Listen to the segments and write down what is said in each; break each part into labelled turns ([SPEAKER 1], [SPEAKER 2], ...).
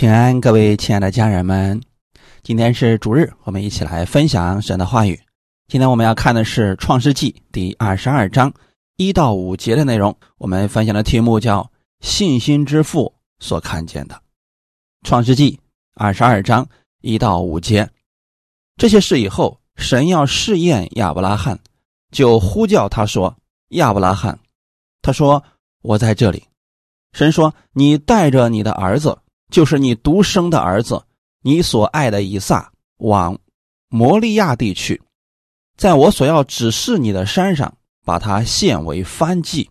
[SPEAKER 1] 平安，各位亲爱的家人们，今天是主日，我们一起来分享神的话语。今天我们要看的是《创世纪》第二十二章一到五节的内容。我们分享的题目叫“信心之父所看见的”。《创世纪》二十二章一到五节，这些事以后，神要试验亚伯拉罕，就呼叫他说：“亚伯拉罕。”他说：“我在这里。”神说：“你带着你的儿子。”就是你独生的儿子，你所爱的以撒，往摩利亚地去，在我所要指示你的山上，把他献为燔祭。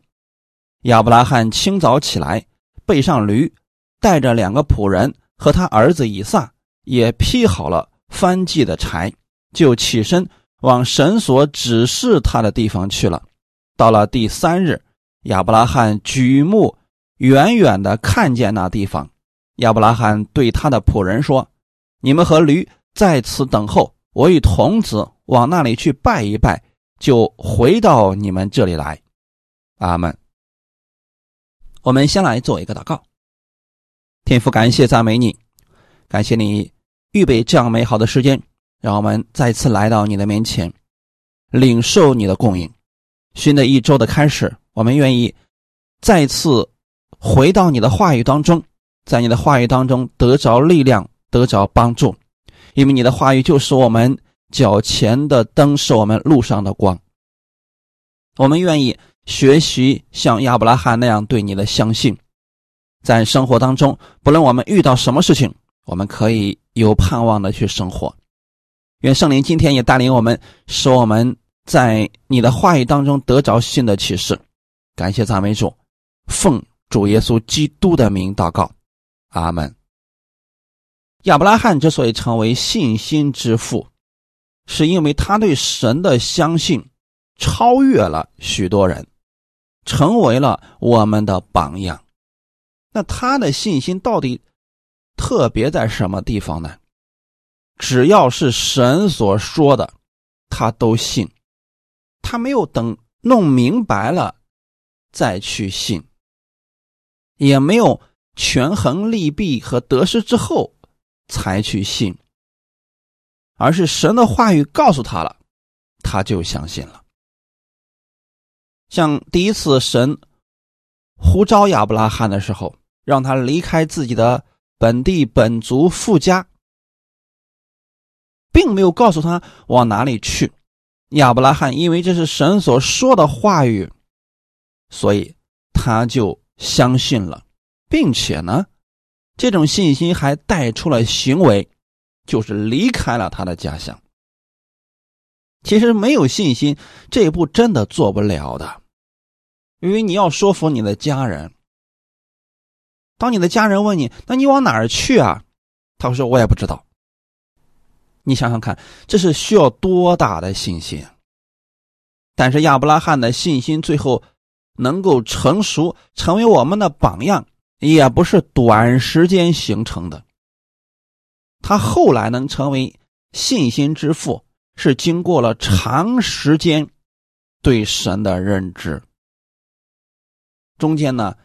[SPEAKER 1] 亚伯拉罕清早起来，背上驴，带着两个仆人和他儿子以撒，也劈好了燔祭的柴，就起身往神所指示他的地方去了。到了第三日，亚伯拉罕举目远远的看见那地方。亚伯拉罕对他的仆人说：“你们和驴在此等候，我与童子往那里去拜一拜，就回到你们这里来。”阿门。我们先来做一个祷告。天父，感谢赞美你，感谢你预备这样美好的时间，让我们再次来到你的面前，领受你的供应。新的一周的开始，我们愿意再次回到你的话语当中。在你的话语当中得着力量，得着帮助，因为你的话语就是我们脚前的灯，是我们路上的光。我们愿意学习像亚伯拉罕那样对你的相信，在生活当中，不论我们遇到什么事情，我们可以有盼望的去生活。愿圣灵今天也带领我们，使我们在你的话语当中得着新的启示。感谢赞美主，奉主耶稣基督的名祷告。阿门。亚伯拉罕之所以成为信心之父，是因为他对神的相信超越了许多人，成为了我们的榜样。那他的信心到底特别在什么地方呢？只要是神所说的，他都信。他没有等弄明白了再去信，也没有。权衡利弊和得失之后，才去信，而是神的话语告诉他了，他就相信了。像第一次神呼召亚伯拉罕的时候，让他离开自己的本地本族富家，并没有告诉他往哪里去。亚伯拉罕因为这是神所说的话语，所以他就相信了。并且呢，这种信心还带出了行为，就是离开了他的家乡。其实没有信心，这一步真的做不了的，因为你要说服你的家人。当你的家人问你：“那你往哪儿去啊？”他会说：“我也不知道。”你想想看，这是需要多大的信心？但是亚伯拉罕的信心最后能够成熟，成为我们的榜样。也不是短时间形成的。他后来能成为信心之父，是经过了长时间对神的认知，中间呢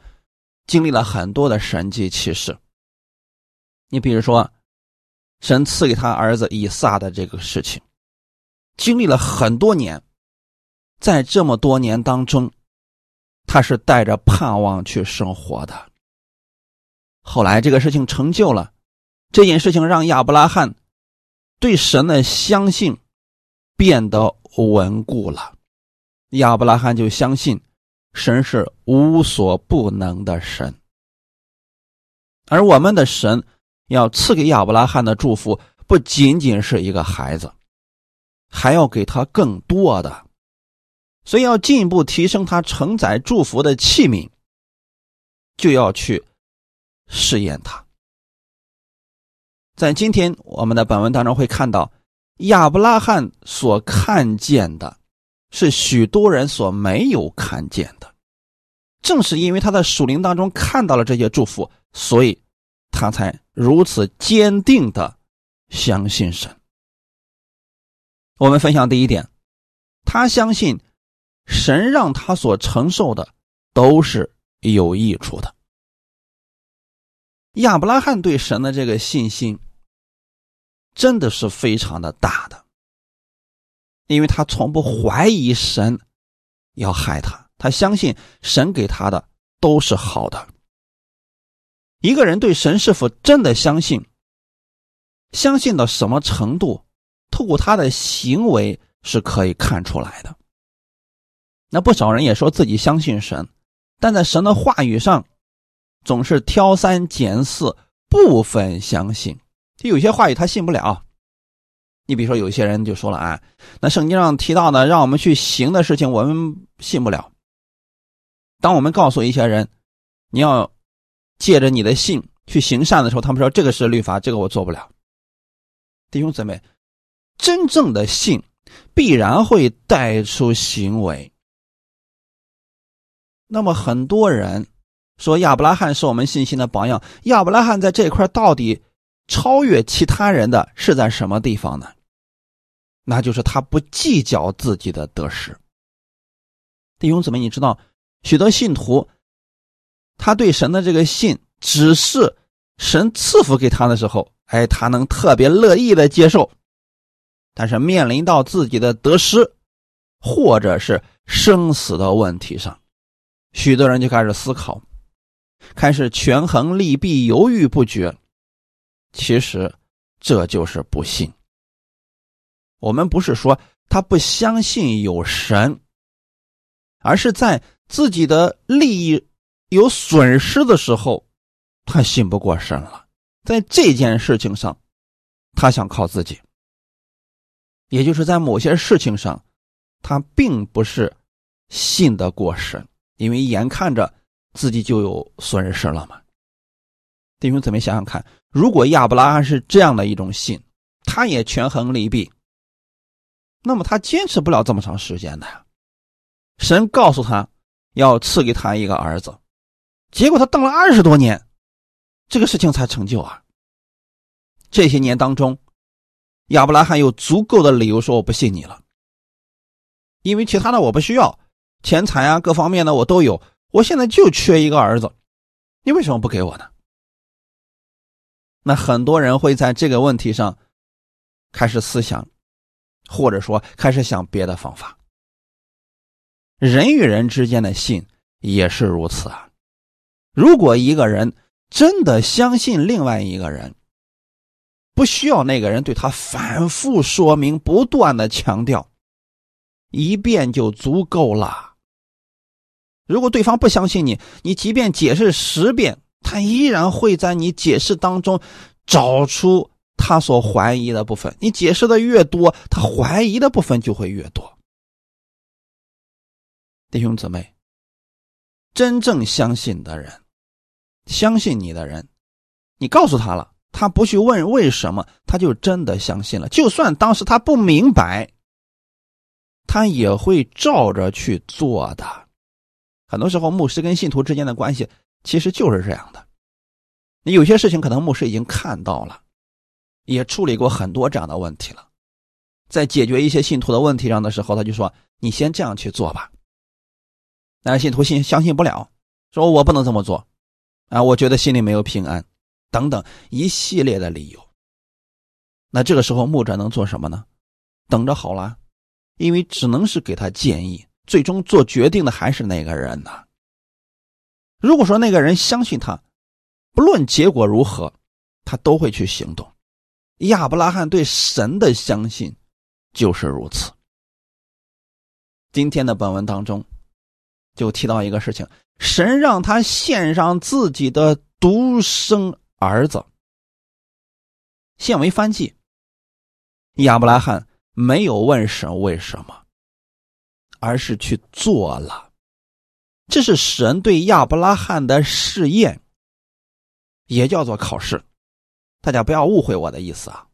[SPEAKER 1] 经历了很多的神迹奇事。你比如说，神赐给他儿子以撒的这个事情，经历了很多年，在这么多年当中，他是带着盼望去生活的。后来这个事情成就了，这件事情让亚伯拉罕对神的相信变得稳固了。亚伯拉罕就相信神是无所不能的神，而我们的神要赐给亚伯拉罕的祝福不仅仅是一个孩子，还要给他更多的，所以要进一步提升他承载祝福的器皿，就要去。试验他，在今天我们的本文当中会看到，亚伯拉罕所看见的，是许多人所没有看见的。正是因为他在属灵当中看到了这些祝福，所以他才如此坚定的相信神。我们分享第一点，他相信神让他所承受的都是有益处的。亚伯拉罕对神的这个信心真的是非常的大的，因为他从不怀疑神要害他，他相信神给他的都是好的。一个人对神是否真的相信，相信到什么程度，透过他的行为是可以看出来的。那不少人也说自己相信神，但在神的话语上，总是挑三拣四，部分相信。就有些话语他信不了。你比如说，有些人就说了啊，那圣经上提到的让我们去行的事情，我们信不了。当我们告诉一些人，你要。借着你的信去行善的时候，他们说这个是律法，这个我做不了。弟兄姊妹，真正的信必然会带出行为。那么很多人说亚伯拉罕是我们信心的榜样，亚伯拉罕在这块到底超越其他人的是在什么地方呢？那就是他不计较自己的得失。弟兄姊妹，你知道许多信徒。他对神的这个信，只是神赐福给他的时候，哎，他能特别乐意的接受。但是面临到自己的得失，或者是生死的问题上，许多人就开始思考，开始权衡利弊，犹豫不决。其实这就是不信。我们不是说他不相信有神，而是在自己的利益。有损失的时候，他信不过神了。在这件事情上，他想靠自己，也就是在某些事情上，他并不是信得过神，因为眼看着自己就有损失了嘛。弟兄姊妹，想想看，如果亚伯拉罕是这样的一种信，他也权衡利弊，那么他坚持不了这么长时间的。神告诉他要赐给他一个儿子。结果他等了二十多年，这个事情才成就啊。这些年当中，亚伯拉罕有足够的理由说我不信你了，因为其他的我不需要，钱财啊各方面的我都有，我现在就缺一个儿子，你为什么不给我呢？那很多人会在这个问题上开始思想，或者说开始想别的方法。人与人之间的信也是如此啊。如果一个人真的相信另外一个人，不需要那个人对他反复说明、不断的强调，一遍就足够了。如果对方不相信你，你即便解释十遍，他依然会在你解释当中找出他所怀疑的部分。你解释的越多，他怀疑的部分就会越多。弟兄姊妹，真正相信的人。相信你的人，你告诉他了，他不去问为什么，他就真的相信了。就算当时他不明白，他也会照着去做的。很多时候，牧师跟信徒之间的关系其实就是这样的。你有些事情可能牧师已经看到了，也处理过很多这样的问题了，在解决一些信徒的问题上的时候，他就说：“你先这样去做吧。”但是信徒信相信不了，说我不能这么做。啊，我觉得心里没有平安，等等一系列的理由。那这个时候牧者能做什么呢？等着好了，因为只能是给他建议，最终做决定的还是那个人呢。如果说那个人相信他，不论结果如何，他都会去行动。亚伯拉罕对神的相信就是如此。今天的本文当中。就提到一个事情，神让他献上自己的独生儿子，献为燔祭。亚伯拉罕没有问神为什么，而是去做了。这是神对亚伯拉罕的试验，也叫做考试。大家不要误会我的意思啊，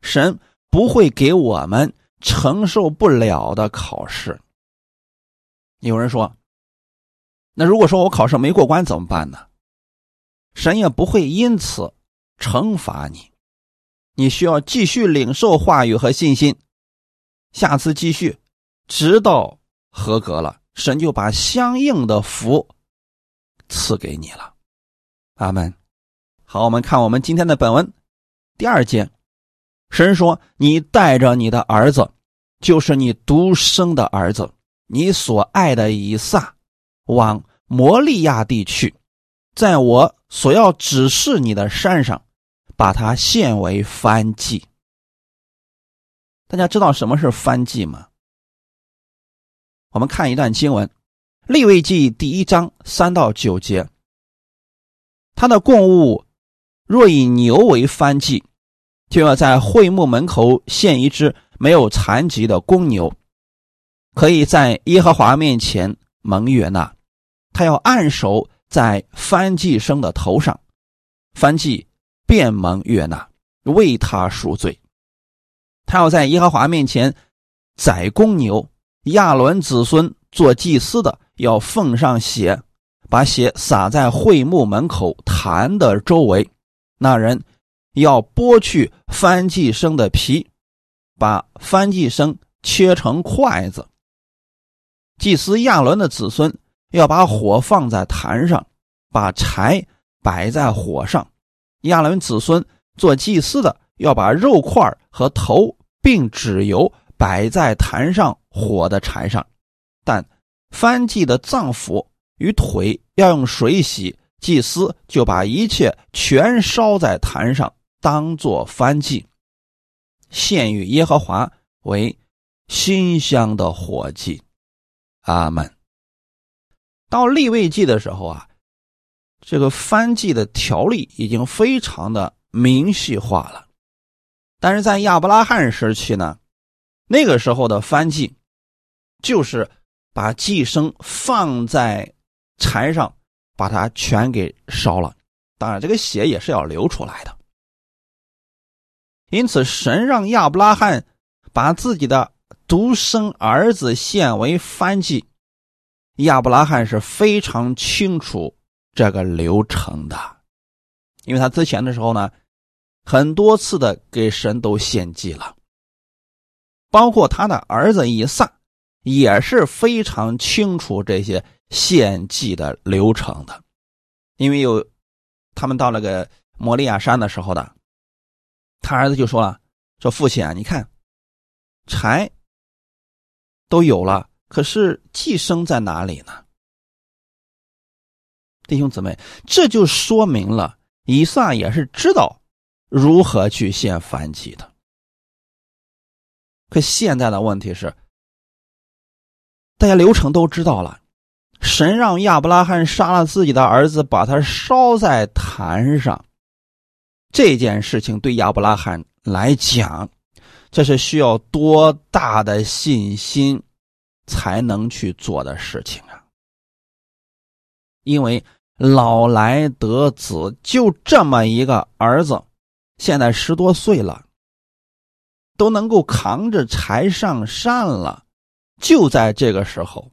[SPEAKER 1] 神不会给我们承受不了的考试。有人说：“那如果说我考试没过关怎么办呢？”神也不会因此惩罚你，你需要继续领受话语和信心，下次继续，直到合格了，神就把相应的福赐给你了。阿门。好，我们看我们今天的本文第二节，神说：“你带着你的儿子，就是你独生的儿子，你所爱的以撒，往摩利亚地去，在我所要指示你的山上，把它献为燔祭。”大家知道什么是燔祭吗？我们看一段经文，《立位记》第一章三到九节。他的供物若以牛为燔祭，就要在会幕门口献一只没有残疾的公牛，可以在耶和华面前蒙悦纳。他要按手在燔祭生的头上，燔祭便蒙悦纳，为他赎罪。他要在耶和华面前宰公牛，亚伦子孙做祭司的要奉上血，把血洒在会幕门口坛的周围。那人要剥去翻祭生的皮，把翻祭生切成筷子。祭司亚伦的子孙要把火放在坛上，把柴摆在火上。亚伦子孙做祭司的要把肉块和头。并只油摆在坛上火的柴上，但翻祭的脏腑与腿要用水洗，祭司就把一切全烧在坛上，当作翻祭，献与耶和华为馨香的火祭。阿门。到立位祭的时候啊，这个翻祭的条例已经非常的明细化了。但是在亚伯拉罕时期呢，那个时候的翻祭，就是把祭牲放在柴上，把它全给烧了。当然，这个血也是要流出来的。因此，神让亚伯拉罕把自己的独生儿子献为翻祭，亚伯拉罕是非常清楚这个流程的，因为他之前的时候呢。很多次的给神都献祭了，包括他的儿子以撒也是非常清楚这些献祭的流程的，因为有他们到那个摩利亚山的时候的，他儿子就说了：“说父亲啊，你看柴都有了，可是寄生在哪里呢？”弟兄姊妹，这就说明了以撒也是知道。如何去献燔祭的？可现在的问题是，大家流程都知道了。神让亚伯拉罕杀了自己的儿子，把他烧在坛上。这件事情对亚伯拉罕来讲，这是需要多大的信心才能去做的事情啊！因为老来得子，就这么一个儿子。现在十多岁了，都能够扛着柴上山了。就在这个时候，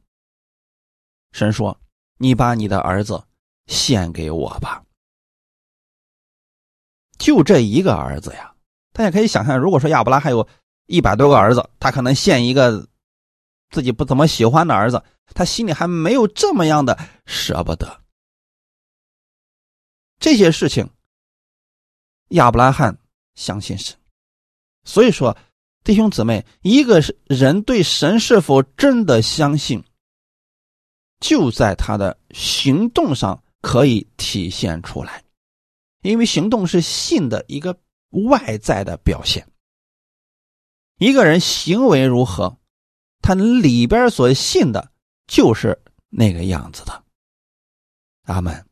[SPEAKER 1] 神说：“你把你的儿子献给我吧。”就这一个儿子呀，大家可以想象，如果说亚伯拉罕有一百多个儿子，他可能献一个自己不怎么喜欢的儿子，他心里还没有这么样的舍不得。这些事情。亚伯拉罕相信神，所以说，弟兄姊妹，一个人对神是否真的相信，就在他的行动上可以体现出来，因为行动是信的一个外在的表现。一个人行为如何，他里边所信的就是那个样子的。阿门。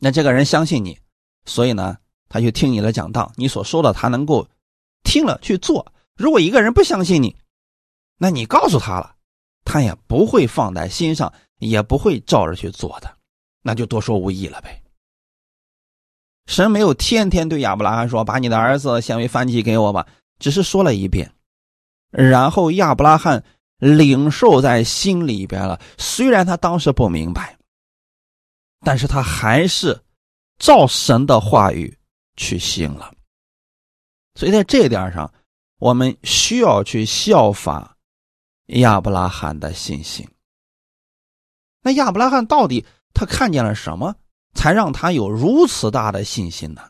[SPEAKER 1] 那这个人相信你，所以呢？他去听你的讲道，你所说的他能够听了去做。如果一个人不相信你，那你告诉他了，他也不会放在心上，也不会照着去做的，那就多说无益了呗。神没有天天对亚伯拉罕说：“把你的儿子献为燔祭给我吧。”只是说了一遍，然后亚伯拉罕领受在心里边了。虽然他当时不明白，但是他还是照神的话语。去行了，所以在这点上，我们需要去效法亚伯拉罕的信心。那亚伯拉罕到底他看见了什么，才让他有如此大的信心呢？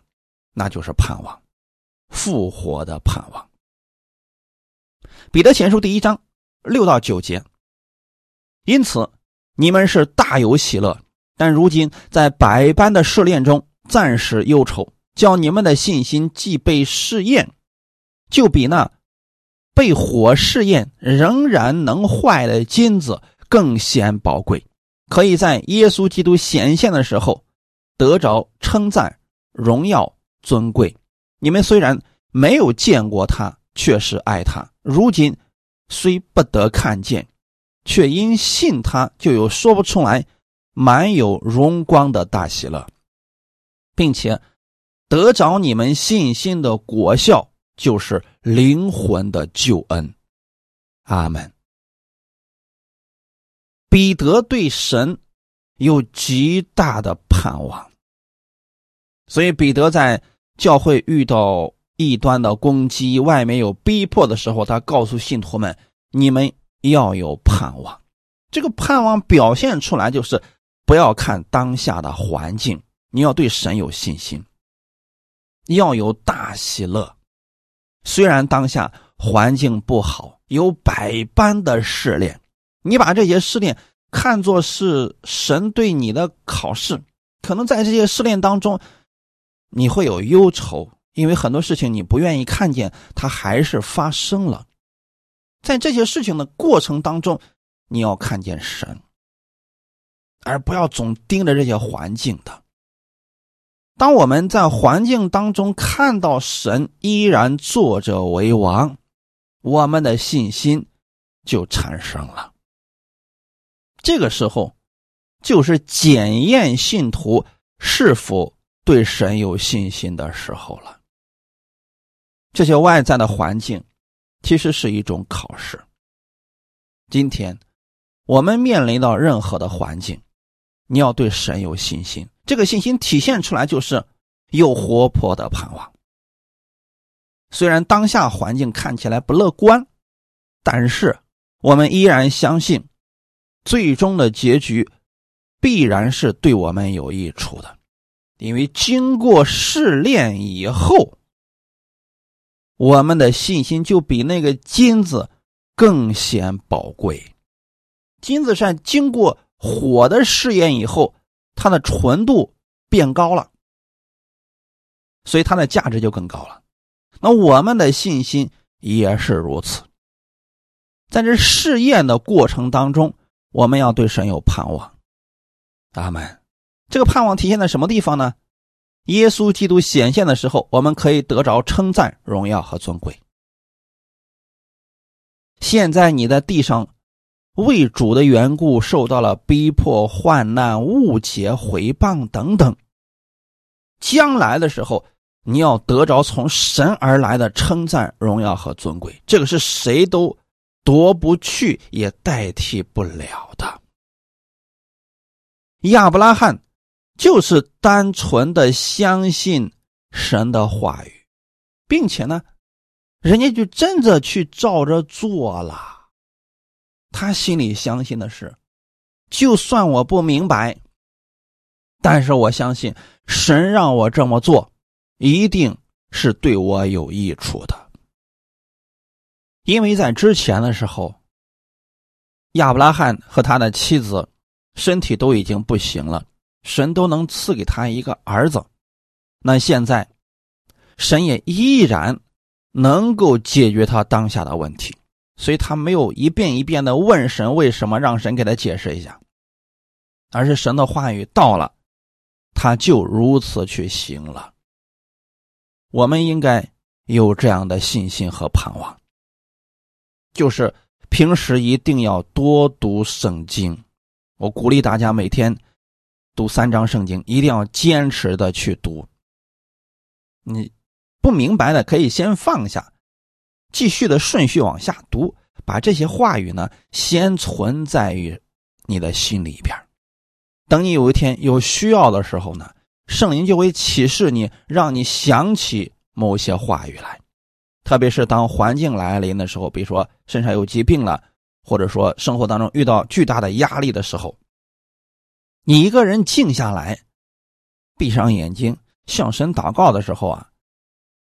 [SPEAKER 1] 那就是盼望，复活的盼望。彼得前书第一章六到九节。因此，你们是大有喜乐，但如今在百般的试炼中，暂时忧愁，叫你们的信心既被试验，就比那被火试验仍然能坏的金子更显宝贵，可以在耶稣基督显现的时候得着称赞、荣耀、尊贵。你们虽然没有见过他，却是爱他。如今虽不得看见。却因信他，就有说不出来、满有荣光的大喜乐，并且得着你们信心的果效，就是灵魂的救恩。阿门。彼得对神有极大的盼望，所以彼得在教会遇到异端的攻击、外面有逼迫的时候，他告诉信徒们：“你们。”要有盼望，这个盼望表现出来就是不要看当下的环境，你要对神有信心，要有大喜乐。虽然当下环境不好，有百般的试炼，你把这些试炼看作是神对你的考试。可能在这些试炼当中，你会有忧愁，因为很多事情你不愿意看见，它还是发生了。在这些事情的过程当中，你要看见神，而不要总盯着这些环境的。当我们在环境当中看到神依然坐着为王，我们的信心就产生了。这个时候，就是检验信徒是否对神有信心的时候了。这些外在的环境。其实是一种考试。今天，我们面临到任何的环境，你要对神有信心。这个信心体现出来就是有活泼的盼望。虽然当下环境看起来不乐观，但是我们依然相信，最终的结局必然是对我们有益处的，因为经过试炼以后。我们的信心就比那个金子更显宝贵。金子上经过火的试验以后，它的纯度变高了，所以它的价值就更高了。那我们的信心也是如此。在这试验的过程当中，我们要对神有盼望。阿门。这个盼望体现在什么地方呢？耶稣基督显现的时候，我们可以得着称赞、荣耀和尊贵。现在你在地上为主的缘故受到了逼迫、患难、误解、毁谤等等，将来的时候你要得着从神而来的称赞、荣耀和尊贵，这个是谁都夺不去也代替不了的。亚伯拉罕。就是单纯的相信神的话语，并且呢，人家就真的去照着做了。他心里相信的是，就算我不明白，但是我相信神让我这么做，一定是对我有益处的。因为在之前的时候，亚伯拉罕和他的妻子身体都已经不行了。神都能赐给他一个儿子，那现在，神也依然能够解决他当下的问题，所以他没有一遍一遍的问神为什么，让神给他解释一下，而是神的话语到了，他就如此去行了。我们应该有这样的信心和盼望，就是平时一定要多读圣经，我鼓励大家每天。读三章圣经，一定要坚持的去读。你不明白的可以先放下，继续的顺序往下读，把这些话语呢先存在于你的心里边。等你有一天有需要的时候呢，圣灵就会启示你，让你想起某些话语来。特别是当环境来临的时候，比如说身上有疾病了，或者说生活当中遇到巨大的压力的时候。你一个人静下来，闭上眼睛向神祷告的时候啊，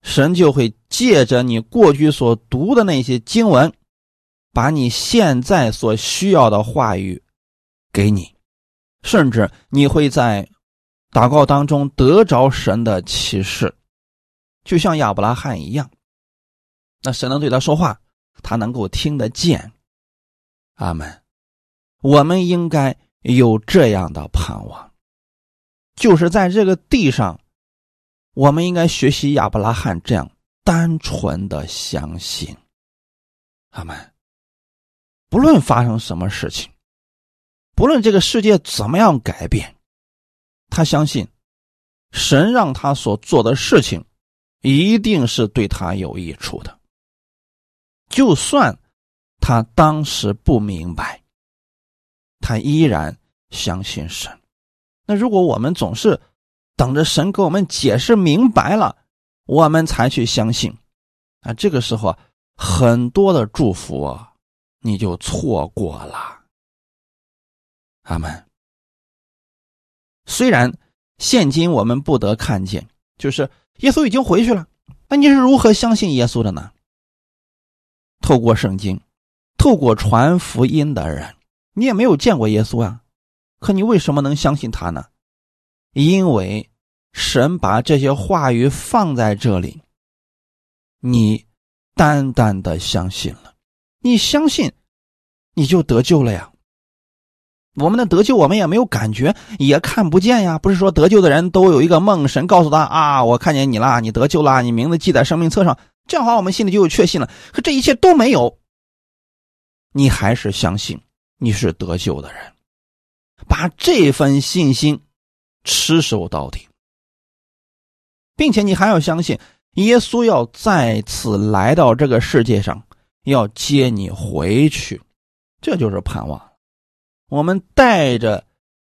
[SPEAKER 1] 神就会借着你过去所读的那些经文，把你现在所需要的话语给你，甚至你会在祷告当中得着神的启示，就像亚伯拉罕一样。那神能对他说话，他能够听得见。阿门。我们应该有这样的盼望。就是在这个地上，我们应该学习亚伯拉罕这样单纯的相信。阿门。不论发生什么事情，不论这个世界怎么样改变，他相信神让他所做的事情一定是对他有益处的。就算他当时不明白，他依然相信神。那如果我们总是等着神给我们解释明白了，我们才去相信，啊，这个时候很多的祝福啊，你就错过了。阿门。虽然现今我们不得看见，就是耶稣已经回去了，那你是如何相信耶稣的呢？透过圣经，透过传福音的人，你也没有见过耶稣啊。可你为什么能相信他呢？因为神把这些话语放在这里，你单单的相信了，你相信，你就得救了呀。我们的得救，我们也没有感觉，也看不见呀。不是说得救的人都有一个梦，神告诉他啊，我看见你了，你得救了，你名字记在生命册上，这样的话我们心里就有确信了。可这一切都没有，你还是相信你是得救的人。把这份信心持守到底，并且你还要相信耶稣要再次来到这个世界上，要接你回去，这就是盼望。我们带着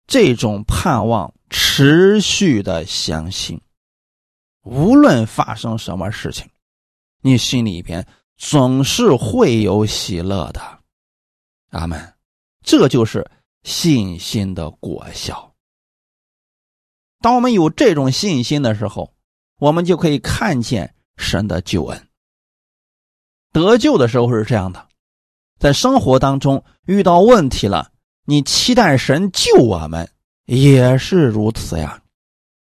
[SPEAKER 1] 这种盼望，持续的相信，无论发生什么事情，你心里边总是会有喜乐的。阿门。这就是。信心的果效。当我们有这种信心的时候，我们就可以看见神的救恩。得救的时候是这样的，在生活当中遇到问题了，你期待神救我们，也是如此呀。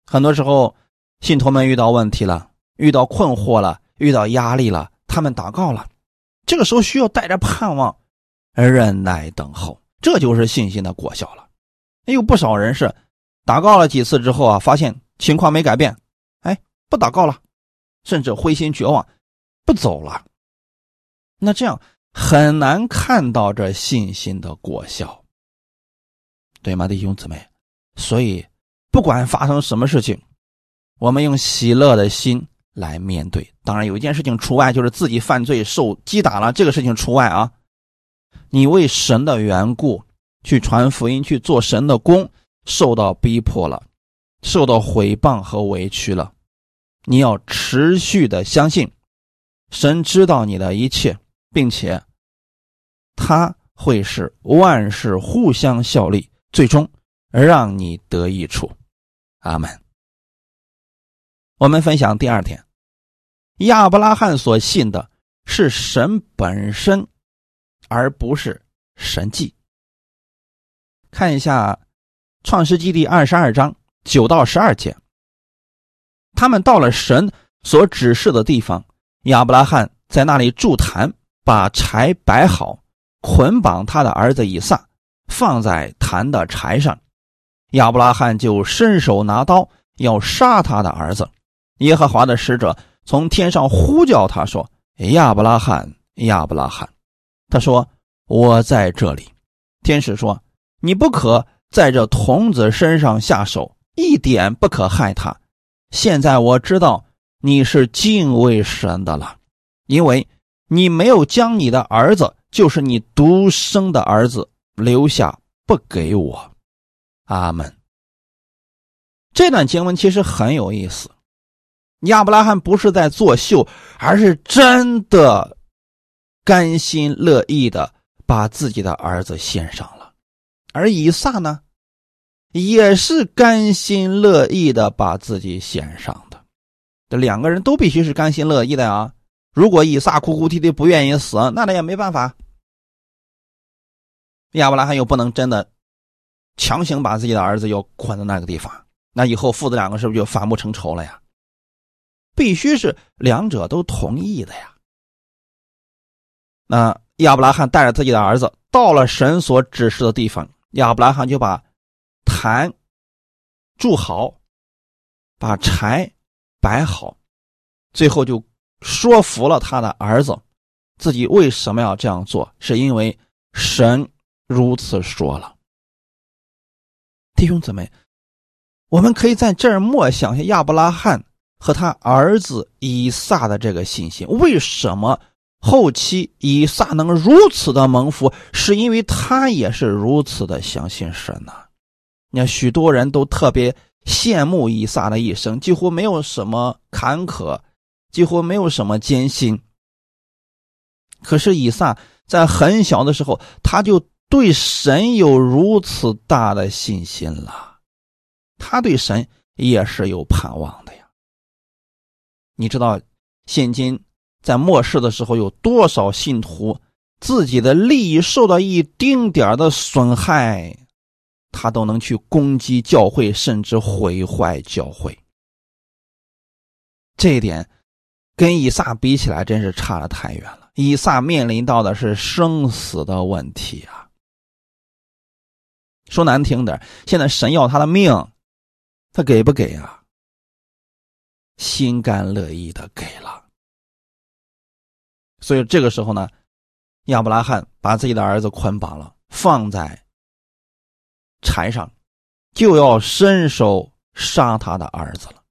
[SPEAKER 1] 很多时候，信徒们遇到问题了，遇到困惑了，遇到压力了，他们祷告了，这个时候需要带着盼望，忍耐等候。这就是信心的果效了。有不少人是祷告了几次之后啊，发现情况没改变，哎，不祷告了，甚至灰心绝望，不走了。那这样很难看到这信心的果效，对吗，弟兄姊妹？所以，不管发生什么事情，我们用喜乐的心来面对。当然，有一件事情除外，就是自己犯罪受击打了，这个事情除外啊。你为神的缘故去传福音、去做神的工，受到逼迫了，受到毁谤和委屈了，你要持续的相信，神知道你的一切，并且他会是万事互相效力，最终让你得益处。阿门。我们分享第二天，亚伯拉罕所信的是神本身。而不是神迹。看一下《创世纪》第二十二章九到十二节，他们到了神所指示的地方，亚伯拉罕在那里筑坛，把柴摆好，捆绑他的儿子以撒，放在坛的柴上。亚伯拉罕就伸手拿刀要杀他的儿子。耶和华的使者从天上呼叫他说：“亚伯拉罕，亚伯拉罕。”他说：“我在这里。”天使说：“你不可在这童子身上下手，一点不可害他。现在我知道你是敬畏神的了，因为你没有将你的儿子，就是你独生的儿子留下不给我。”阿门。这段经文其实很有意思，亚伯拉罕不是在作秀，而是真的。甘心乐意的把自己的儿子献上，而以撒呢，也是甘心乐意的把自己献上的。这两个人都必须是甘心乐意的啊！如果以撒哭哭啼啼不愿意死，那他也没办法。亚伯拉罕又不能真的强行把自己的儿子又捆在那个地方，那以后父子两个是不是就反目成仇了呀？必须是两者都同意的呀。那亚伯拉罕带着自己的儿子到了神所指示的地方，亚伯拉罕就把坛筑好，把柴摆好，最后就说服了他的儿子，自己为什么要这样做？是因为神如此说了。弟兄姊妹，我们可以在这儿默想一下亚伯拉罕和他儿子以撒的这个信心，为什么？后期以撒能如此的蒙福，是因为他也是如此的相信神呐。你看，许多人都特别羡慕以撒的一生，几乎没有什么坎坷，几乎没有什么艰辛。可是以撒在很小的时候，他就对神有如此大的信心了，他对神也是有盼望的呀。你知道，现今。在末世的时候，有多少信徒自己的利益受到一丁点的损害，他都能去攻击教会，甚至毁坏教会。这一点跟以撒比起来，真是差得太远了。以撒面临到的是生死的问题啊！说难听点，现在神要他的命，他给不给啊？心甘乐意的给了。所以这个时候呢，亚伯拉罕把自己的儿子捆绑了，放在柴上，就要伸手杀他的儿子了。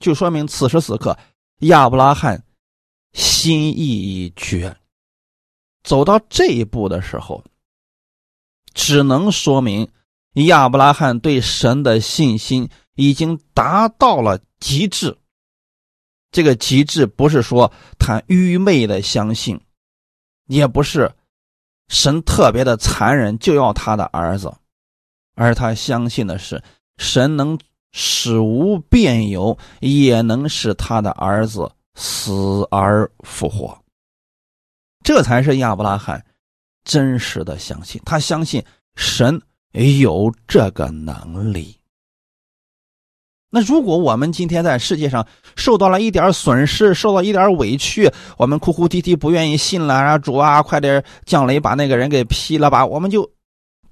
[SPEAKER 1] 就说明此时此刻，亚伯拉罕心意已决。走到这一步的时候，只能说明亚伯拉罕对神的信心已经达到了极致。这个极致不是说他愚昧的相信，也不是神特别的残忍就要他的儿子，而他相信的是神能使无变有，也能使他的儿子死而复活。这才是亚伯拉罕真实的相信，他相信神有这个能力。那如果我们今天在世界上受到了一点损失，受到一点委屈，我们哭哭啼啼不愿意信了啊，主啊，快点降雷把那个人给劈了吧，我们就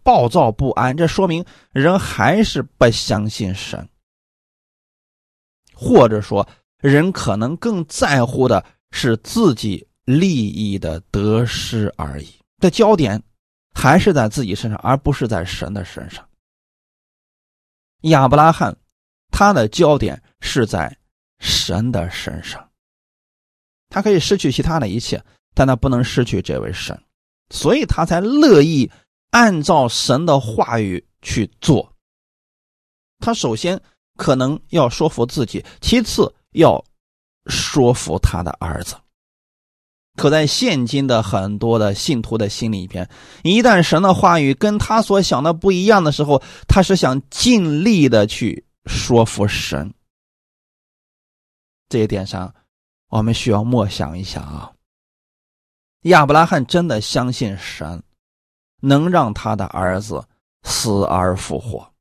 [SPEAKER 1] 暴躁不安。这说明人还是不相信神，或者说人可能更在乎的是自己利益的得失而已。这焦点还是在自己身上，而不是在神的身上。亚伯拉罕。他的焦点是在神的身上，他可以失去其他的一切，但他不能失去这位神，所以他才乐意按照神的话语去做。他首先可能要说服自己，其次要说服他的儿子。可在现今的很多的信徒的心里边，一旦神的话语跟他所想的不一样的时候，他是想尽力的去。说服神，这一点上，我们需要默想一下啊。亚伯拉罕真的相信神能让他的儿子死而复活，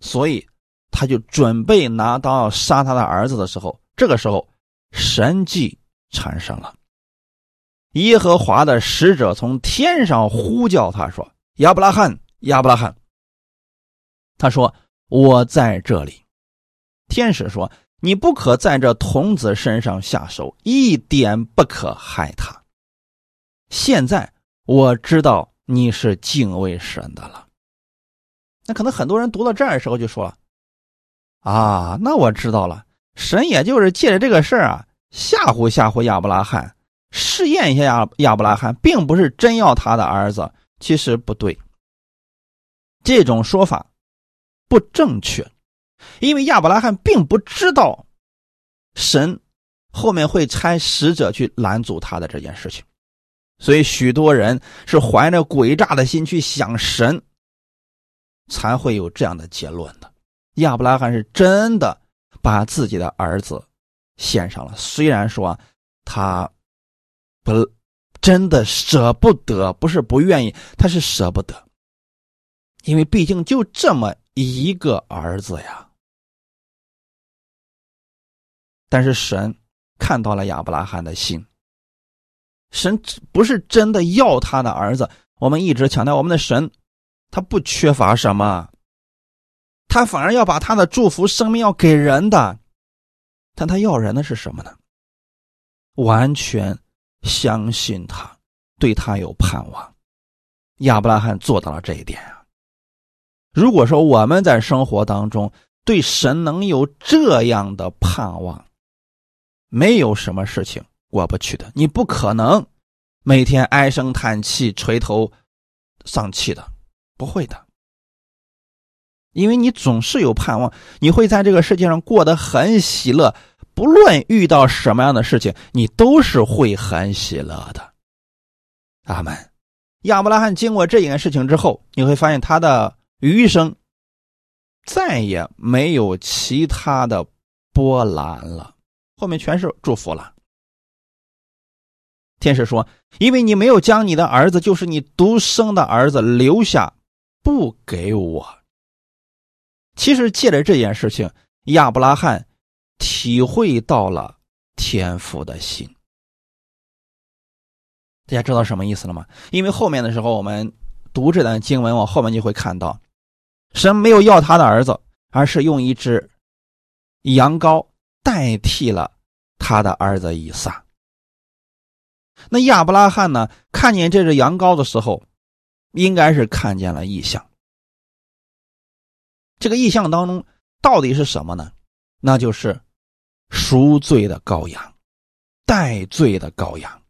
[SPEAKER 1] 所以他就准备拿刀杀他的儿子的时候，这个时候神迹产生了。耶和华的使者从天上呼叫他说：“亚伯拉罕，亚伯拉罕。”他说。我在这里，天使说：“你不可在这童子身上下手，一点不可害他。”现在我知道你是敬畏神的了。那可能很多人读到这儿的时候就说了：“啊，那我知道了，神也就是借着这个事儿啊，吓唬吓唬亚伯拉罕，试验一下亚亚伯拉罕，并不是真要他的儿子。其实不对，这种说法。”不正确，因为亚伯拉罕并不知道神后面会差使者去拦阻他的这件事情，所以许多人是怀着诡诈的心去想神，才会有这样的结论的。亚伯拉罕是真的把自己的儿子献上了，虽然说他不真的舍不得，不是不愿意，他是舍不得，因为毕竟就这么一个儿子呀。但是神看到了亚伯拉罕的心，神不是真的要他的儿子。我们一直强调，我们的神他不缺乏什么，他反而要把他的祝福、生命要给人的。但他要人的是什么呢？完全相信他，对他有盼望。亚伯拉罕做到了这一点啊。如果说我们在生活当中对神能有这样的盼望，没有什么事情过不去的，你不可能每天唉声叹气、垂头丧气的，不会的，因为你总是有盼望，你会在这个世界上过得很喜乐，不论遇到什么样的事情，你都是会很喜乐的。阿门。亚伯拉罕经过这件事情之后，你会发现他的余生再也没有其他的波澜了。后面全是祝福了。天使说：“因为你没有将你的儿子，就是你独生的儿子留下，不给我。”其实借着这件事情，亚伯拉罕体会到了天父的心。大家知道什么意思了吗？因为后面的时候，我们读这段经文，我后面就会看到，神没有要他的儿子，而是用一只羊羔。代替了他的儿子以撒。那亚伯拉罕呢？看见这只羊羔的时候，应该是看见了异象。这个异象当中到底是什么呢？那就是赎罪的羔羊，代罪的羔羊。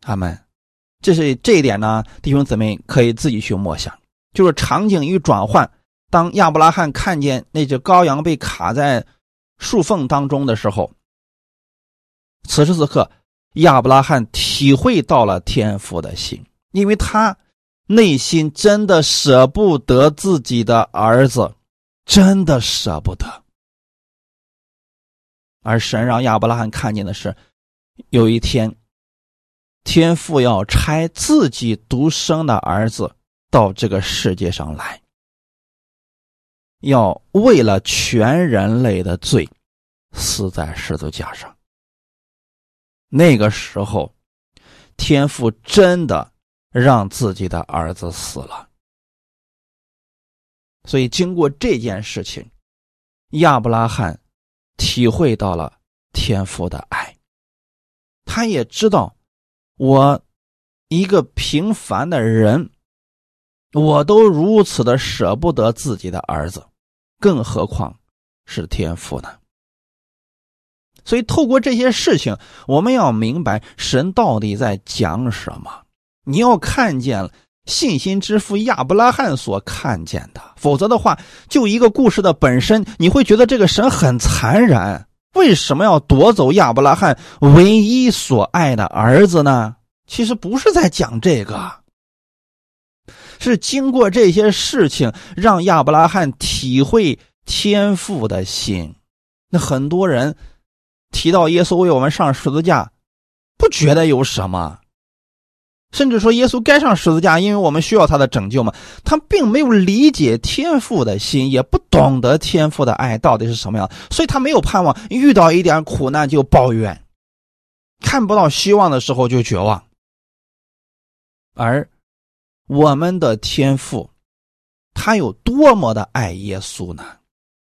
[SPEAKER 1] 他们，这是这一点呢，弟兄姊妹可以自己去默想。就是场景一转换，当亚伯拉罕看见那只羔羊被卡在。树缝当中的时候，此时此刻，亚伯拉罕体会到了天父的心，因为他内心真的舍不得自己的儿子，真的舍不得。而神让亚伯拉罕看见的是，有一天，天父要拆自己独生的儿子到这个世界上来。要为了全人类的罪，死在十字架上。那个时候，天父真的让自己的儿子死了。所以，经过这件事情，亚伯拉罕体会到了天父的爱。他也知道，我一个平凡的人，我都如此的舍不得自己的儿子。更何况是天赋呢？所以，透过这些事情，我们要明白神到底在讲什么。你要看见信心之父亚伯拉罕所看见的，否则的话，就一个故事的本身，你会觉得这个神很残忍。为什么要夺走亚伯拉罕唯一所爱的儿子呢？其实不是在讲这个。是经过这些事情，让亚伯拉罕体会天父的心。那很多人提到耶稣为我们上十字架，不觉得有什么，甚至说耶稣该上十字架，因为我们需要他的拯救嘛。他并没有理解天父的心，也不懂得天父的爱到底是什么样，所以他没有盼望。遇到一点苦难就抱怨，看不到希望的时候就绝望，而。我们的天父，他有多么的爱耶稣呢？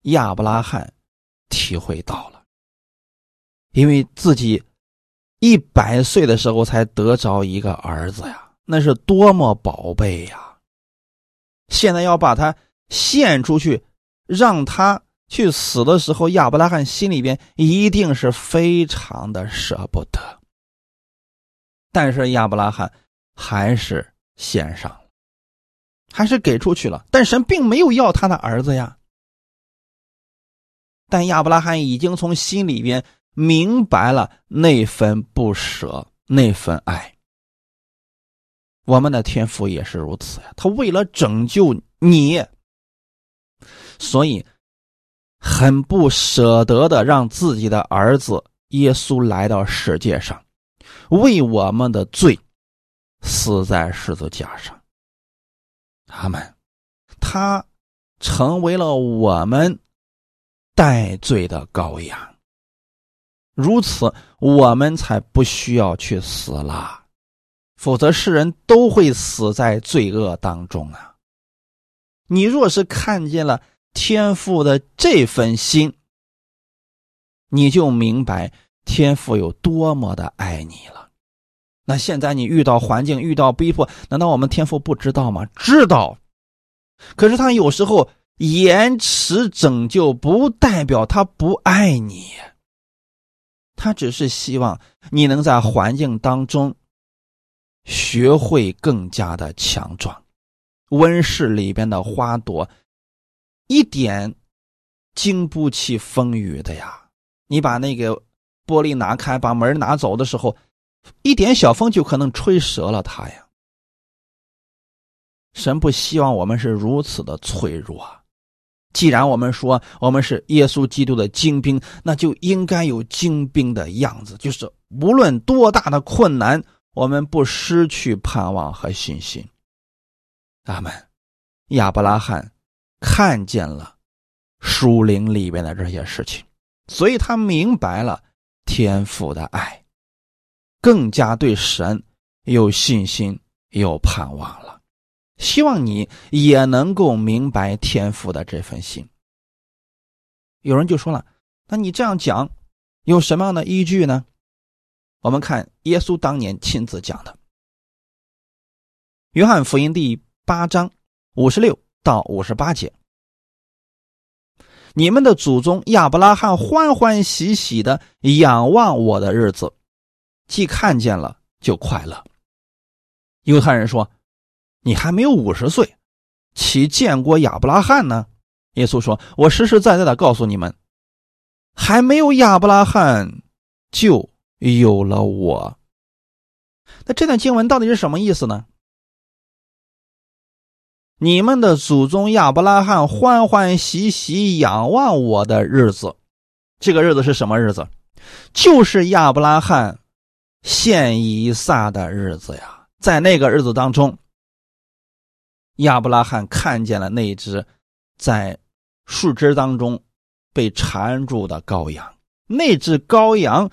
[SPEAKER 1] 亚伯拉罕体会到了，因为自己一百岁的时候才得着一个儿子呀，那是多么宝贝呀！现在要把他献出去，让他去死的时候，亚伯拉罕心里边一定是非常的舍不得。但是亚伯拉罕还是。献上，还是给出去了，但神并没有要他的儿子呀。但亚伯拉罕已经从心里边明白了那份不舍，那份爱。我们的天父也是如此呀，他为了拯救你，所以很不舍得的让自己的儿子耶稣来到世界上，为我们的罪死在十字架上。他们，他成为了我们代罪的羔羊，如此我们才不需要去死了。否则，世人都会死在罪恶当中啊！你若是看见了天父的这份心，你就明白天父有多么的爱你了。那现在你遇到环境、遇到逼迫，难道我们天父不知道吗？知道。可是他有时候延迟拯救，不代表他不爱你，他只是希望你能在环境当中。学会更加的强壮，温室里边的花朵一点经不起风雨的呀！你把那个玻璃拿开，把门拿走的时候，一点小风就可能吹折了它呀。神不希望我们是如此的脆弱。既然我们说我们是耶稣基督的精兵，那就应该有精兵的样子，就是无论多大的困难。我们不失去盼望和信心。阿门。亚伯拉罕看见了树林里边的这些事情，所以他明白了天父的爱，更加对神有信心、有盼望了。希望你也能够明白天父的这份心。有人就说了：“那你这样讲有什么样的依据呢？”我们看耶稣当年亲自讲的，《约翰福音》第八章五十六到五十八节：“你们的祖宗亚伯拉罕欢欢喜喜的仰望我的日子，既看见了就快乐。”犹太人说：“你还没有五十岁，岂见过亚伯拉罕呢？”耶稣说：“我实实在在的告诉你们，还没有亚伯拉罕就。”有了我，那这段经文到底是什么意思呢？你们的祖宗亚伯拉罕欢欢喜喜仰望我的日子，这个日子是什么日子？就是亚伯拉罕献以撒的日子呀。在那个日子当中，亚伯拉罕看见了那只在树枝当中被缠住的羔羊，那只羔羊。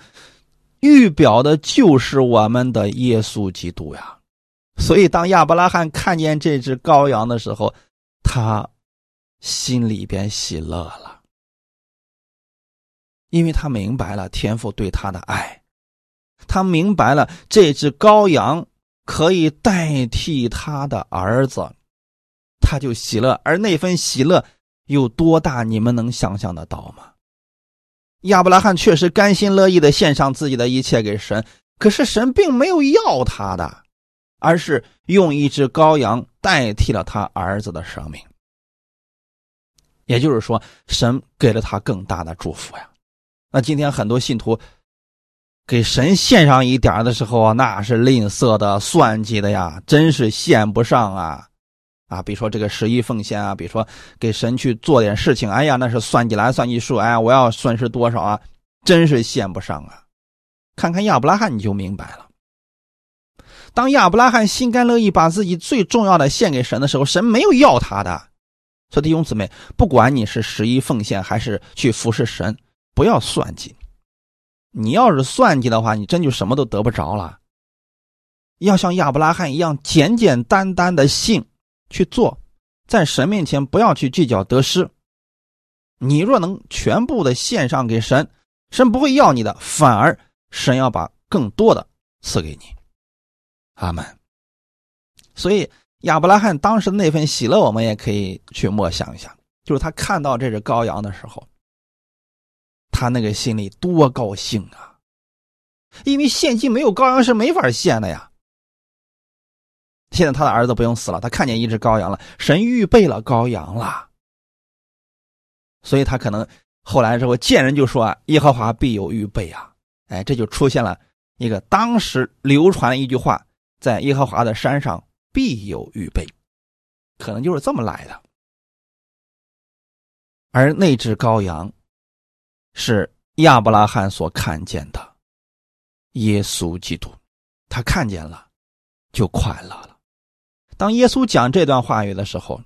[SPEAKER 1] 预表的就是我们的耶稣基督呀，所以当亚伯拉罕看见这只羔羊的时候，他心里边喜乐了，因为他明白了天父对他的爱，他明白了这只羔羊可以代替他的儿子，他就喜乐，而那份喜乐有多大，你们能想象得到吗？亚伯拉罕确实甘心乐意的献上自己的一切给神，可是神并没有要他的，而是用一只羔羊代替了他儿子的生命。也就是说，神给了他更大的祝福呀。那今天很多信徒给神献上一点的时候啊，那是吝啬的、算计的呀，真是献不上啊。啊，比如说这个十一奉献啊，比如说给神去做点事情，哎呀，那是算计来算计数，哎呀，我要损失多少啊？真是献不上啊！看看亚伯拉罕你就明白了。当亚伯拉罕心甘乐意把自己最重要的献给神的时候，神没有要他的。所以弟兄姊妹，不管你是十一奉献还是去服侍神，不要算计。你要是算计的话，你真就什么都得不着了。要像亚伯拉罕一样简简单单的信。去做，在神面前不要去计较得失。你若能全部的献上给神，神不会要你的，反而神要把更多的赐给你。阿门。所以亚伯拉罕当时的那份喜乐，我们也可以去默想一下，就是他看到这只羔羊的时候，他那个心里多高兴啊！因为献祭没有羔羊是没法献的呀。现在他的儿子不用死了，他看见一只羔羊了，神预备了羔羊了，所以他可能后来之后见人就说：“啊耶和华必有预备啊！”哎，这就出现了一个当时流传一句话：“在耶和华的山上必有预备。”可能就是这么来的。而那只羔羊，是亚伯拉罕所看见的耶稣基督，他看见了，就快乐了。当耶稣讲这段话语的时候，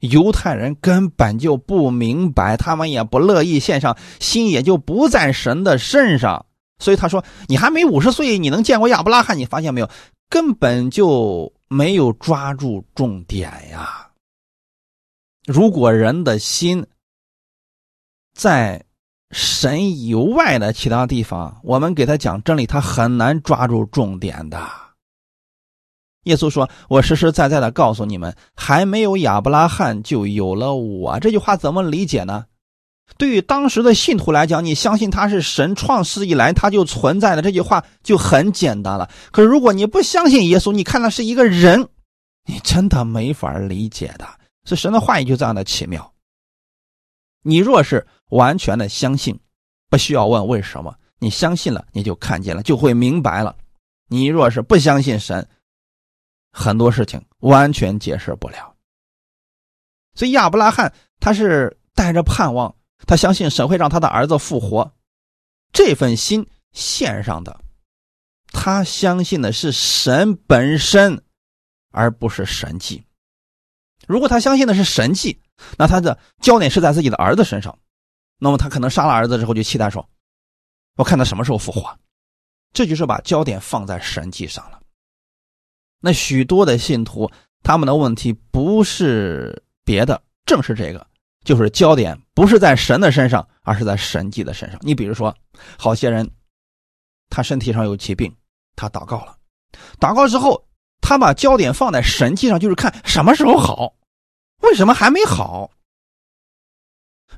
[SPEAKER 1] 犹太人根本就不明白，他们也不乐意献上，心也就不在神的身上。所以他说：“你还没五十岁，你能见过亚伯拉罕？你发现没有？根本就没有抓住重点呀！如果人的心……”在神以外的其他地方，我们给他讲真理，他很难抓住重点的。耶稣说：“我实实在在的告诉你们，还没有亚伯拉罕，就有了我。”这句话怎么理解呢？对于当时的信徒来讲，你相信他是神创世以来他就存在的，这句话就很简单了。可是如果你不相信耶稣，你看他是一个人，你真的没法理解的。是神的话语就这样的奇妙。你若是完全的相信，不需要问为什么，你相信了，你就看见了，就会明白了。你若是不相信神，很多事情完全解释不了。所以亚伯拉罕他是带着盼望，他相信神会让他的儿子复活，这份心献上的，他相信的是神本身，而不是神迹。如果他相信的是神迹。那他的焦点是在自己的儿子身上，那么他可能杀了儿子之后就期待说：“我看他什么时候复活。”这就是把焦点放在神迹上了。那许多的信徒他们的问题不是别的，正是这个，就是焦点不是在神的身上，而是在神迹的身上。你比如说，好些人他身体上有疾病，他祷告了，祷告之后他把焦点放在神迹上，就是看什么时候好。为什么还没好？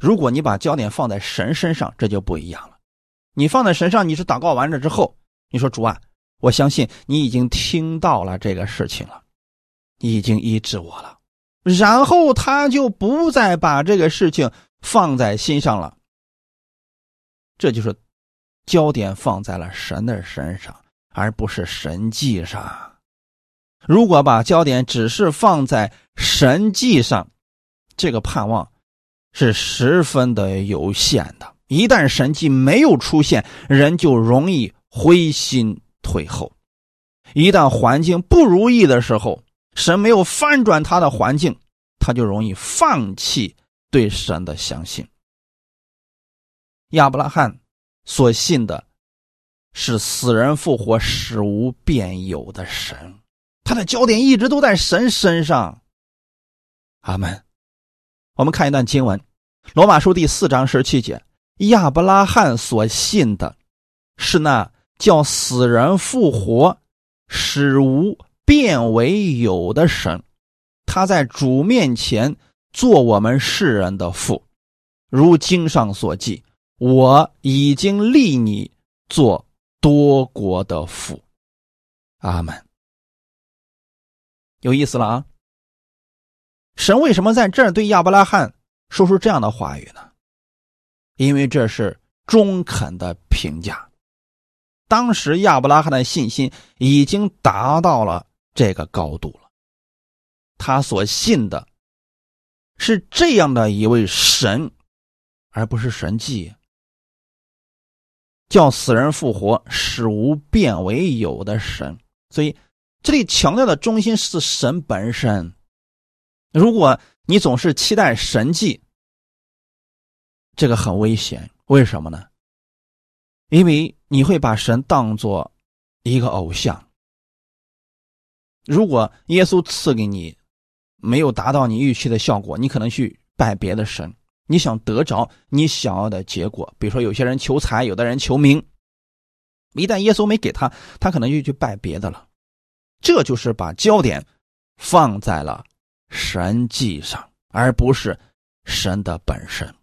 [SPEAKER 1] 如果你把焦点放在神身上，这就不一样了。你放在神上，你是祷告完了之后，你说主啊，我相信你已经听到了这个事情了，你已经医治我了，然后他就不再把这个事情放在心上了。这就是焦点放在了神的身上，而不是神迹上。如果把焦点只是放在神迹上，这个盼望是十分的有限的。一旦神迹没有出现，人就容易灰心退后；一旦环境不如意的时候，神没有翻转他的环境，他就容易放弃对神的相信。亚伯拉罕所信的是死人复活、使无变有的神。他的焦点一直都在神身上。阿门。我们看一段经文，《罗马书》第四章十七节：亚伯拉罕所信的，是那叫死人复活、使无变为有的神。他在主面前做我们世人的父，如经上所记：“我已经立你做多国的父。”阿门。有意思了啊！神为什么在这儿对亚伯拉罕说出这样的话语呢？因为这是中肯的评价。当时亚伯拉罕的信心已经达到了这个高度了，他所信的是这样的一位神，而不是神迹，叫死人复活、使无变为有的神。所以。这里强调的中心是神本身。如果你总是期待神迹，这个很危险。为什么呢？因为你会把神当做一个偶像。如果耶稣赐给你没有达到你预期的效果，你可能去拜别的神。你想得着你想要的结果，比如说有些人求财，有的人求名。一旦耶稣没给他，他可能就去拜别的了。这就是把焦点放在了神迹上，而不是神的本身。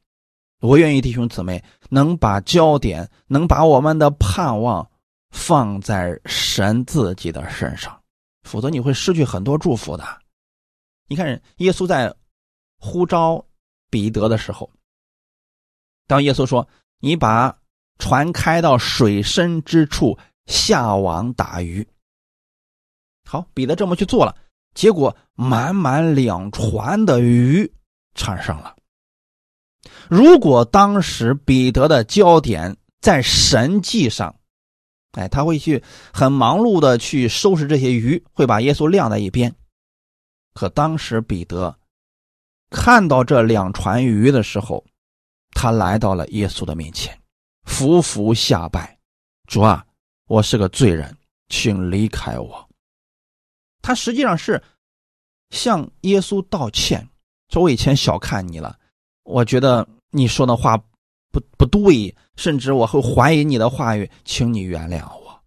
[SPEAKER 1] 我愿意弟兄姊妹能把焦点，能把我们的盼望放在神自己的身上，否则你会失去很多祝福的。你看，耶稣在呼召彼得的时候，当耶稣说：“你把船开到水深之处，下网打鱼。”好，彼得这么去做了，结果满满两船的鱼产生了。如果当时彼得的焦点在神迹上，哎，他会去很忙碌的去收拾这些鱼，会把耶稣晾在一边。可当时彼得看到这两船鱼的时候，他来到了耶稣的面前，伏伏下拜：“主啊，我是个罪人，请离开我。”他实际上是向耶稣道歉，说：“我以前小看你了，我觉得你说的话不不对，甚至我会怀疑你的话语，请你原谅我，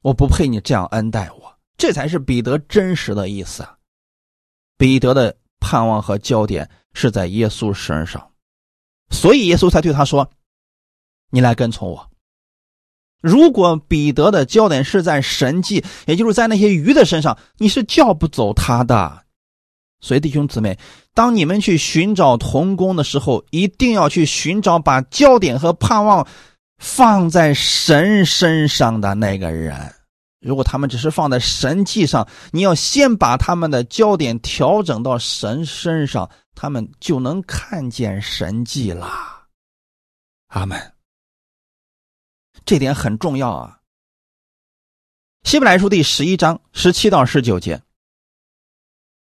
[SPEAKER 1] 我不配你这样恩待我。”这才是彼得真实的意思啊！彼得的盼望和焦点是在耶稣身上。所以耶稣才对他说：“你来跟从我。”如果彼得的焦点是在神迹，也就是在那些鱼的身上，你是叫不走他的。所以弟兄姊妹，当你们去寻找童工的时候，一定要去寻找把焦点和盼望放在神身上的那个人。如果他们只是放在神迹上，你要先把他们的焦点调整到神身上。他们就能看见神迹了，阿门。这点很重要啊。希伯来书第十一章十七到十九节，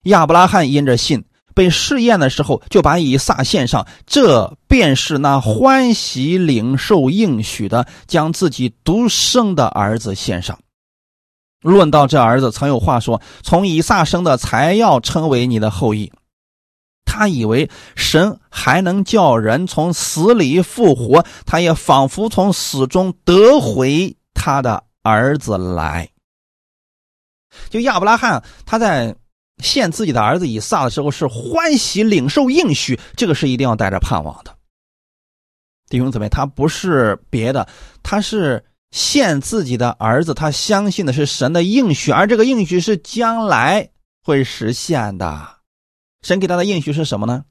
[SPEAKER 1] 亚伯拉罕因着信被试验的时候，就把以撒献上，这便是那欢喜领受应许的，将自己独生的儿子献上。论到这儿子，曾有话说：“从以撒生的，才要称为你的后裔。”他以为神还能叫人从死里复活，他也仿佛从死中得回他的儿子来。就亚伯拉罕他在献自己的儿子以撒的时候，是欢喜领受应许，这个是一定要带着盼望的。弟兄姊妹，他不是别的，他是献自己的儿子，他相信的是神的应许，而这个应许是将来会实现的。神给他的应许是什么呢？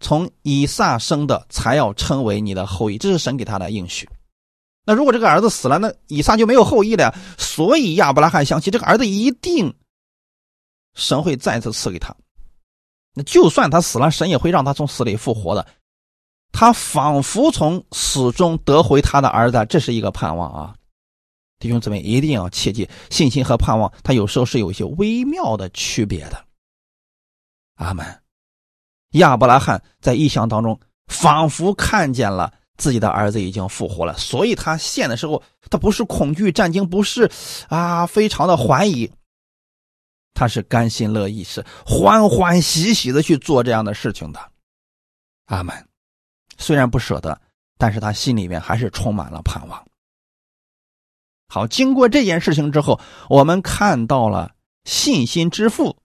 [SPEAKER 1] 从以撒生的才要称为你的后裔，这是神给他的应许。那如果这个儿子死了，那以撒就没有后裔了。所以亚伯拉罕相信这个儿子一定神会再次赐给他。那就算他死了，神也会让他从死里复活的。他仿佛从死中得回他的儿子，这是一个盼望啊！弟兄姊妹一定要切记，信心和盼望，它有时候是有一些微妙的区别的。阿门。亚伯拉罕在异象当中，仿佛看见了自己的儿子已经复活了，所以他献的时候，他不是恐惧战惊，不是啊，非常的怀疑，他是甘心乐意，是欢欢喜喜的去做这样的事情的。阿门。虽然不舍得，但是他心里面还是充满了盼望。好，经过这件事情之后，我们看到了信心之父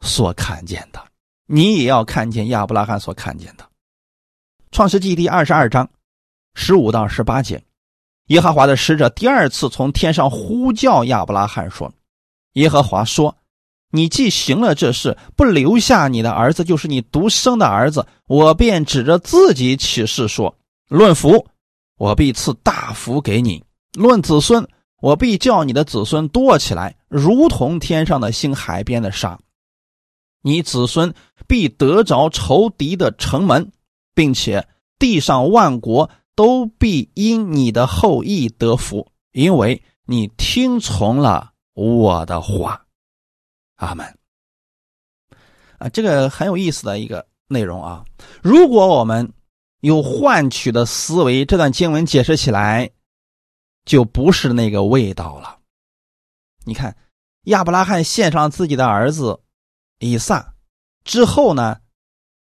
[SPEAKER 1] 所看见的。你也要看见亚伯拉罕所看见的，《创世纪》第二十二章十五到十八节，耶和华的使者第二次从天上呼叫亚伯拉罕说：“耶和华说，你既行了这事，不留下你的儿子，就是你独生的儿子，我便指着自己起誓说：论福，我必赐大福给你；论子孙，我必叫你的子孙多起来，如同天上的星、海边的沙。”你子孙必得着仇敌的城门，并且地上万国都必因你的后裔得福，因为你听从了我的话。阿门。啊，这个很有意思的一个内容啊！如果我们有换取的思维，这段经文解释起来就不是那个味道了。你看，亚伯拉罕献上自己的儿子。以撒之后呢，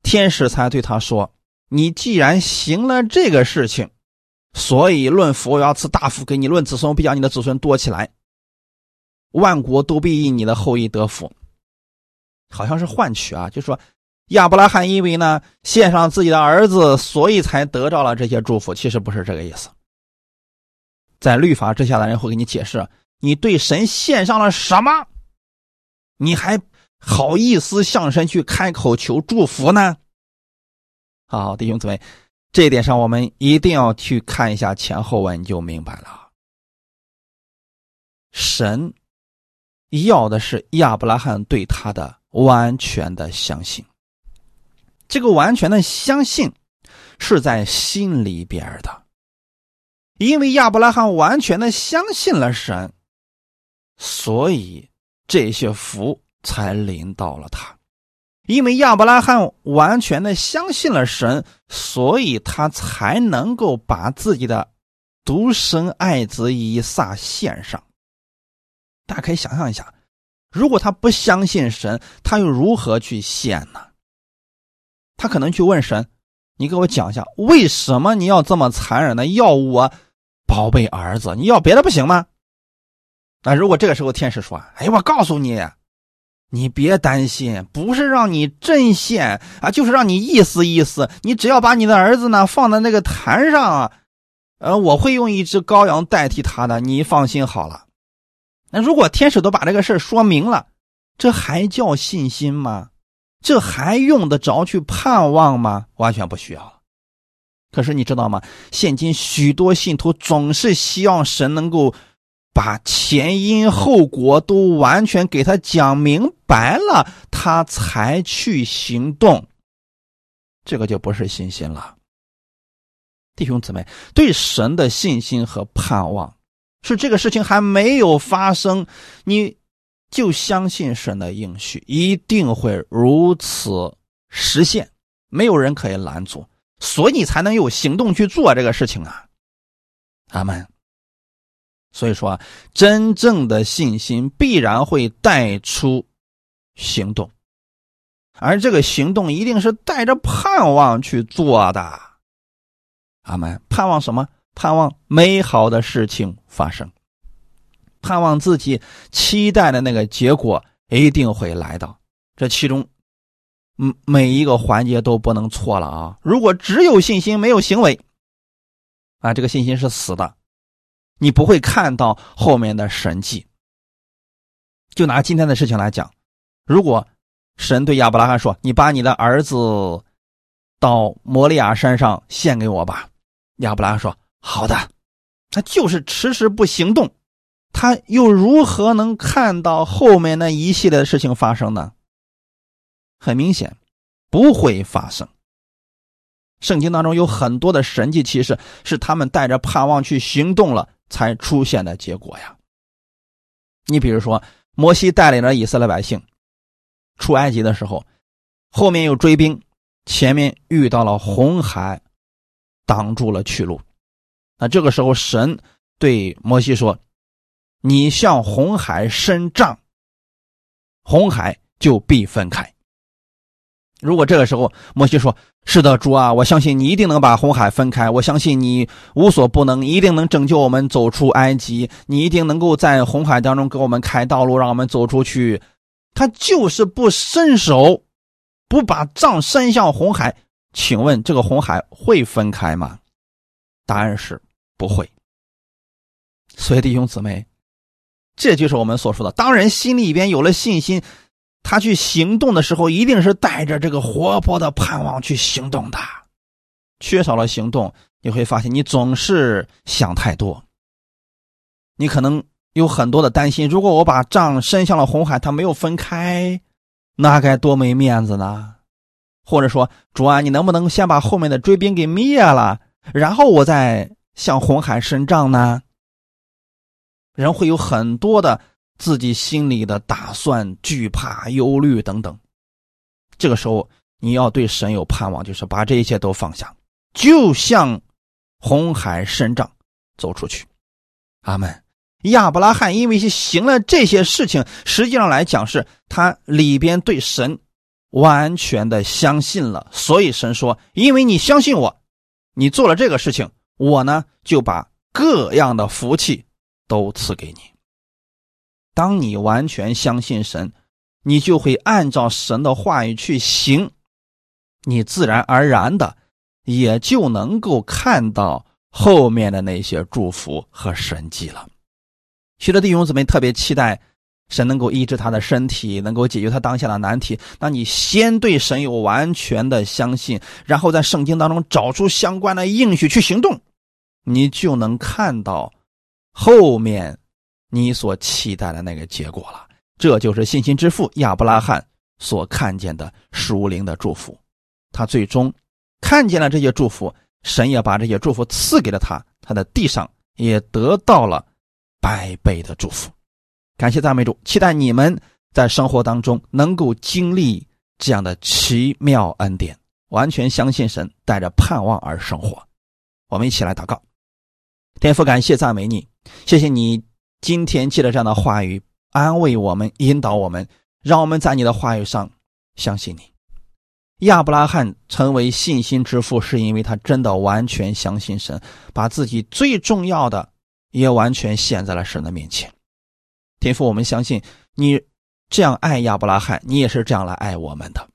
[SPEAKER 1] 天使才对他说：“你既然行了这个事情，所以论福要赐大福给你；论子孙必将你的子孙多起来，万国都必因你的后裔得福。”好像是换取啊，就说亚伯拉罕因为呢献上自己的儿子，所以才得到了这些祝福。其实不是这个意思。在律法之下的人会给你解释：你对神献上了什么，你还。好意思向神去开口求祝福呢？好，弟兄姊妹，这一点上我们一定要去看一下前后文，就明白了。神要的是亚伯拉罕对他的完全的相信。这个完全的相信是在心里边的，因为亚伯拉罕完全的相信了神，所以这些福才临到了他。因为亚伯拉罕完全的相信了神，所以他才能够把自己的独生爱子以撒献上。大家可以想象一下，如果他不相信神，他又如何去献呢？他可能去问神：“你给我讲一下，为什么你要这么残忍的要我宝贝儿子？你要别的不行吗？”那如果这个时候天使说：“哎，我告诉你，你别担心，不是让你真献啊，就是让你意思意思。你只要把你的儿子呢放在那个坛上啊，呃，我会用一只羔羊代替他的，你放心好了。”那如果天使都把这个事说明了，这还叫信心吗？这还用得着去盼望吗？完全不需要。可是你知道吗？现今许多信徒总是希望神能够把前因后果都完全给他讲明白了，他才去行动。这个就不是信心了，弟兄姊妹，对神的信心和盼望。是这个事情还没有发生，你就相信神的应许一定会如此实现，没有人可以拦阻，所以才能有行动去做这个事情啊！阿门。所以说啊，真正的信心必然会带出行动，而这个行动一定是带着盼望去做的。阿门。盼望什么？盼望美好的事情发生，盼望自己期待的那个结果一定会来到。这其中，嗯，每一个环节都不能错了啊！如果只有信心没有行为，啊，这个信心是死的，你不会看到后面的神迹。就拿今天的事情来讲，如果神对亚伯拉罕说：“你把你的儿子到摩利亚山上献给我吧。”亚伯拉罕说。好的，他就是迟迟不行动，他又如何能看到后面那一系列的事情发生呢？很明显，不会发生。圣经当中有很多的神迹其实，是他们带着盼望去行动了才出现的结果呀。你比如说，摩西带领着以色列百姓出埃及的时候，后面有追兵，前面遇到了红海，挡住了去路。那这个时候，神对摩西说：“你向红海伸杖，红海就必分开。”如果这个时候摩西说：“是的，主啊，我相信你一定能把红海分开，我相信你无所不能，一定能拯救我们走出埃及，你一定能够在红海当中给我们开道路，让我们走出去。”他就是不伸手，不把杖伸向红海。请问这个红海会分开吗？答案是。不会，所以弟兄姊妹，这就是我们所说的：当人心里边有了信心，他去行动的时候，一定是带着这个活泼的盼望去行动的。缺少了行动，你会发现你总是想太多。你可能有很多的担心：如果我把杖伸向了红海，它没有分开，那该多没面子呢？或者说，主啊，你能不能先把后面的追兵给灭了，然后我再。向红海伸杖呢？人会有很多的自己心里的打算、惧怕、忧虑等等。这个时候，你要对神有盼望，就是把这一切都放下，就像红海伸杖走出去。阿门。亚伯拉罕因为是行了这些事情，实际上来讲是他里边对神完全的相信了，所以神说：“因为你相信我，你做了这个事情。”我呢，就把各样的福气都赐给你。当你完全相信神，你就会按照神的话语去行，你自然而然的也就能够看到后面的那些祝福和神迹了。许多弟兄姊妹特别期待神能够医治他的身体，能够解决他当下的难题。那你先对神有完全的相信，然后在圣经当中找出相关的应许去行动。你就能看到后面你所期待的那个结果了。这就是信心之父亚伯拉罕所看见的属灵的祝福。他最终看见了这些祝福，神也把这些祝福赐给了他，他的地上也得到了百倍的祝福。感谢赞美主，期待你们在生活当中能够经历这样的奇妙恩典，完全相信神，带着盼望而生活。我们一起来祷告，天父，感谢赞美你，谢谢你今天借着这样的话语。安慰我们，引导我们，让我们在你的话语上相信你。亚伯拉罕成为信心之父，是因为他真的完全相信神，把自己最重要的也完全献在了神的面前。天父，我们相信你这样爱亚伯拉罕，你也是这样来爱我们的。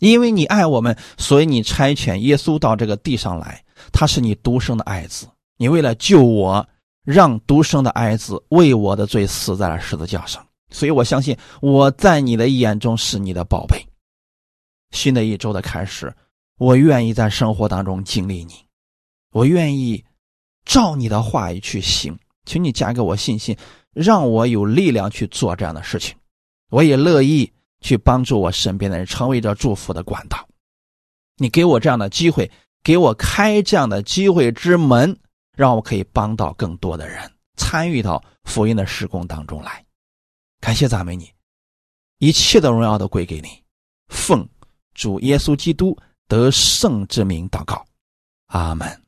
[SPEAKER 1] 因为你爱我们，所以你差遣耶稣到这个地上来，他是你独生的爱子，你为了救我。让独生的儿子为我的罪死在了十字架上，所以我相信我在你的眼中是你的宝贝。新的一周的开始，我愿意在生活当中经历你，我愿意照你的话语去行，请你加给我信心，让我有力量去做这样的事情。我也乐意去帮助我身边的人，成为这祝福的管道。你给我这样的机会，给我开这样的机会之门。让我可以帮到更多的人，参与到福音的施工当中来。感谢赞美你，一切的荣耀都归给你。奉主耶稣基督得胜之名祷告，阿门。